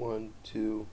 One, two.